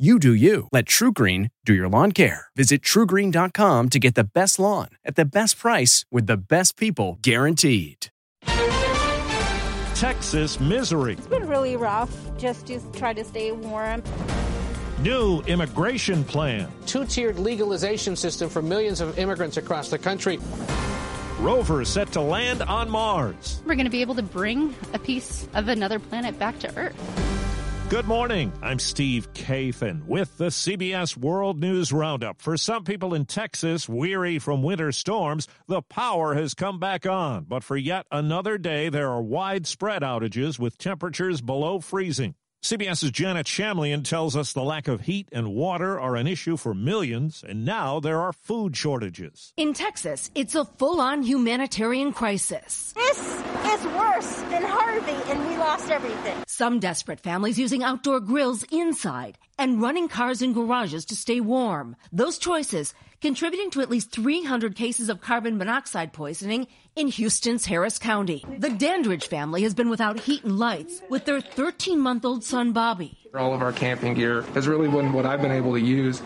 You do you. Let TruGreen do your lawn care. Visit trugreen.com to get the best lawn at the best price with the best people guaranteed. Texas misery. It's been really rough just to try to stay warm. New immigration plan. Two tiered legalization system for millions of immigrants across the country. Rover set to land on Mars. We're going to be able to bring a piece of another planet back to Earth. Good morning. I'm Steve Kathan with the CBS World News Roundup. For some people in Texas weary from winter storms, the power has come back on. But for yet another day, there are widespread outages with temperatures below freezing. CBS's Janet Shamlian tells us the lack of heat and water are an issue for millions, and now there are food shortages. In Texas, it's a full on humanitarian crisis. This is worse than Harvey, and we lost everything. Some desperate families using outdoor grills inside and running cars in garages to stay warm. Those choices contributing to at least 300 cases of carbon monoxide poisoning in Houston's Harris County. The Dandridge family has been without heat and lights with their 13 month old son, Bobby. All of our camping gear has really been what I've been able to use.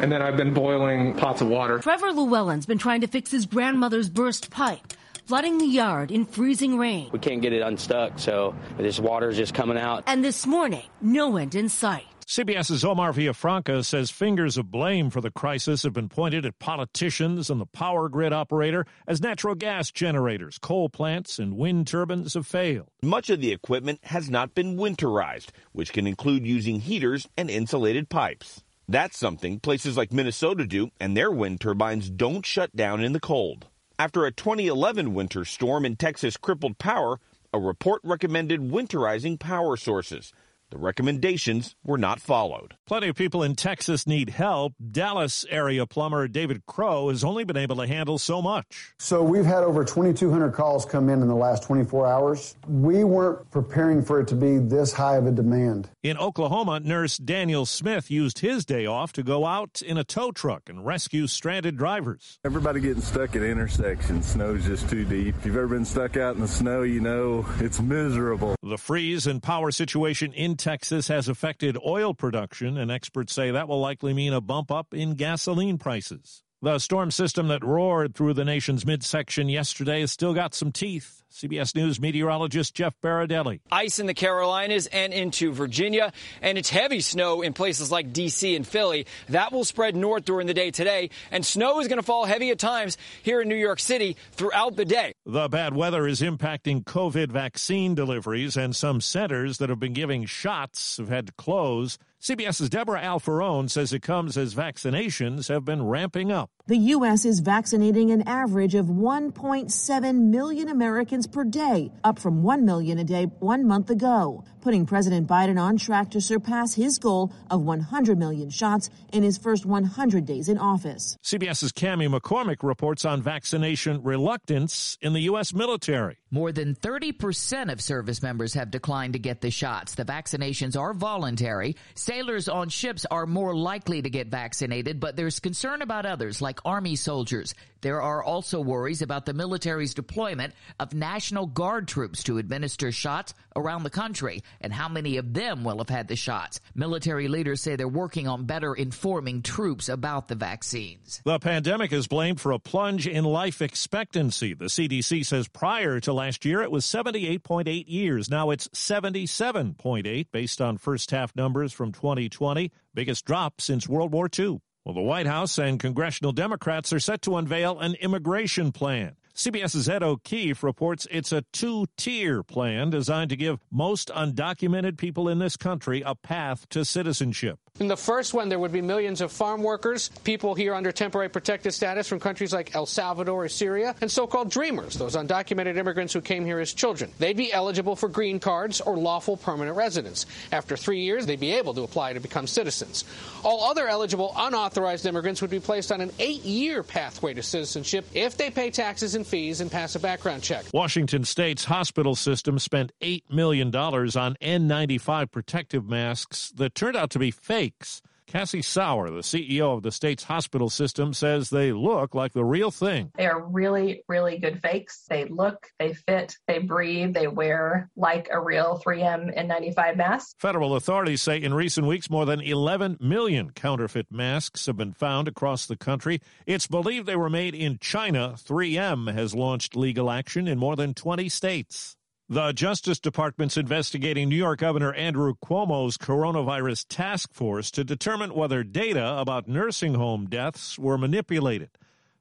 And then I've been boiling pots of water. Trevor Llewellyn's been trying to fix his grandmother's burst pipe flooding the yard in freezing rain. We can't get it unstuck, so this water is just coming out. And this morning, no end in sight. CBS's Omar Villafranca says fingers of blame for the crisis have been pointed at politicians and the power grid operator as natural gas generators, coal plants, and wind turbines have failed. Much of the equipment has not been winterized, which can include using heaters and insulated pipes. That's something places like Minnesota do, and their wind turbines don't shut down in the cold. After a 2011 winter storm in Texas crippled power, a report recommended winterizing power sources. The recommendations were not followed. Plenty of people in Texas need help. Dallas area plumber David Crow has only been able to handle so much. So we've had over 2,200 calls come in in the last 24 hours. We weren't preparing for it to be this high of a demand. In Oklahoma, nurse Daniel Smith used his day off to go out in a tow truck and rescue stranded drivers. Everybody getting stuck at intersections. Snow's just too deep. If you've ever been stuck out in the snow, you know it's miserable. The freeze and power situation in Texas has affected oil production, and experts say that will likely mean a bump up in gasoline prices. The storm system that roared through the nation's midsection yesterday has still got some teeth. CBS News meteorologist Jeff Berardelli. Ice in the Carolinas and into Virginia, and it's heavy snow in places like D.C. and Philly. That will spread north during the day today, and snow is going to fall heavy at times here in New York City throughout the day. The bad weather is impacting COVID vaccine deliveries, and some centers that have been giving shots have had to close. CBS's Deborah Alfarone says it comes as vaccinations have been ramping up. The U.S. is vaccinating an average of 1.7 million Americans per day, up from 1 million a day one month ago, putting President Biden on track to surpass his goal of 100 million shots in his first 100 days in office. CBS's Cami McCormick reports on vaccination reluctance in the U.S. military. More than 30% of service members have declined to get the shots. The vaccinations are voluntary. Sailors on ships are more likely to get vaccinated, but there's concern about others like Army soldiers. There are also worries about the military's deployment of National Guard troops to administer shots around the country and how many of them will have had the shots. Military leaders say they're working on better informing troops about the vaccines. The pandemic is blamed for a plunge in life expectancy. The CDC says prior to last year it was 78.8 years. Now it's 77.8 based on first half numbers from 2020, biggest drop since World War II. Well, the White House and congressional Democrats are set to unveil an immigration plan. CBS's Ed O'Keefe reports it's a two tier plan designed to give most undocumented people in this country a path to citizenship. In the first one, there would be millions of farm workers, people here under temporary protected status from countries like El Salvador or Syria, and so called dreamers, those undocumented immigrants who came here as children. They'd be eligible for green cards or lawful permanent residence. After three years, they'd be able to apply to become citizens. All other eligible unauthorized immigrants would be placed on an eight year pathway to citizenship if they pay taxes and fees and pass a background check. Washington State's hospital system spent $8 million on N95 protective masks that turned out to be fakes. Cassie Sauer, the CEO of the state's hospital system, says they look like the real thing. They are really, really good fakes. They look, they fit, they breathe, they wear like a real 3M N95 mask. Federal authorities say in recent weeks more than 11 million counterfeit masks have been found across the country. It's believed they were made in China. 3M has launched legal action in more than 20 states. The Justice Department's investigating New York Governor Andrew Cuomo's coronavirus task force to determine whether data about nursing home deaths were manipulated.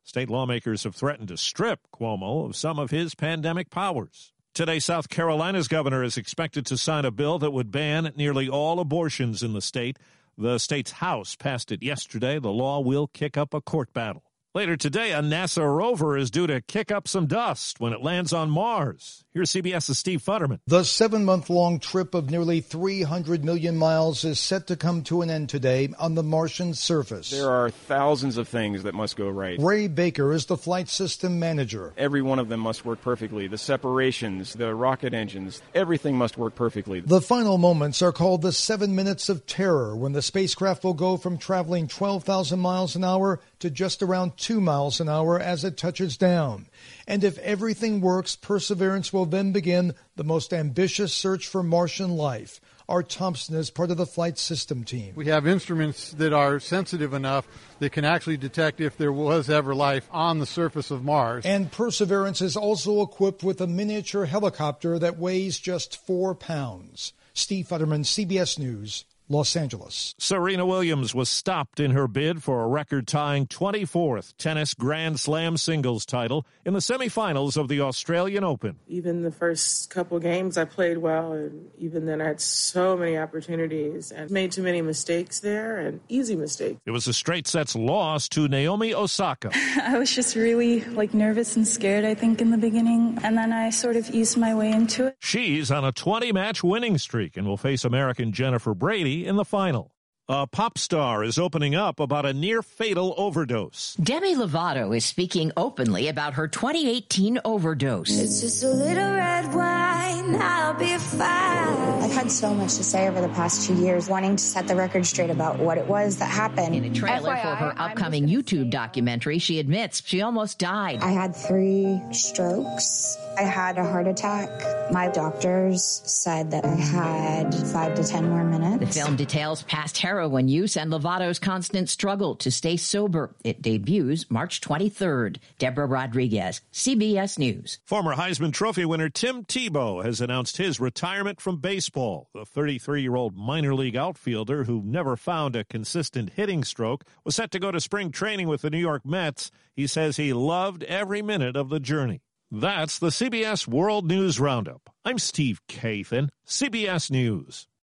State lawmakers have threatened to strip Cuomo of some of his pandemic powers. Today, South Carolina's governor is expected to sign a bill that would ban nearly all abortions in the state. The state's House passed it yesterday. The law will kick up a court battle. Later today, a NASA rover is due to kick up some dust when it lands on Mars. Here's CBS's Steve Futterman. The seven month long trip of nearly 300 million miles is set to come to an end today on the Martian surface. There are thousands of things that must go right. Ray Baker is the flight system manager. Every one of them must work perfectly. The separations, the rocket engines, everything must work perfectly. The final moments are called the seven minutes of terror when the spacecraft will go from traveling 12,000 miles an hour to just around 2 miles an hour as it touches down. And if everything works, Perseverance will then begin the most ambitious search for Martian life. Art Thompson is part of the flight system team. We have instruments that are sensitive enough that can actually detect if there was ever life on the surface of Mars. And Perseverance is also equipped with a miniature helicopter that weighs just four pounds. Steve Futterman, CBS News, Los Angeles. Serena Williams was stopped in her bid for a record tying 24th tennis Grand Slam singles title in the semifinals of the Australian Open. Even the first couple games, I played well, and even then, I had so many opportunities and made too many mistakes there and easy mistakes. It was a straight sets loss to Naomi Osaka. I was just really like nervous and scared, I think, in the beginning, and then I sort of eased my way into it. She's on a 20 match winning streak and will face American Jennifer Brady in the final. A pop star is opening up about a near fatal overdose. Demi Lovato is speaking openly about her 2018 overdose. It's just a little red wine, I'll be fine. I've had so much to say over the past two years, wanting to set the record straight about what it was that happened. In a trailer FYI, for her upcoming YouTube uh, documentary, she admits she almost died. I had three strokes. I had a heart attack. My doctors said that I had five to ten more minutes. The film details past heroin use and Lovato's constant struggle to stay sober. It debuts March 23rd. Deborah Rodriguez, CBS News. Former Heisman Trophy winner Tim Tebow has announced his retirement from baseball. The 33 year old minor league outfielder who never found a consistent hitting stroke was set to go to spring training with the New York Mets. He says he loved every minute of the journey. That's the CBS World News Roundup. I'm Steve Kathan, CBS News.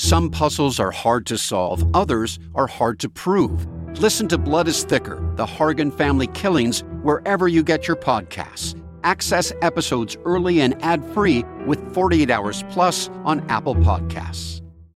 Some puzzles are hard to solve, others are hard to prove. Listen to Blood is Thicker The Hargan Family Killings wherever you get your podcasts. Access episodes early and ad free with 48 Hours Plus on Apple Podcasts.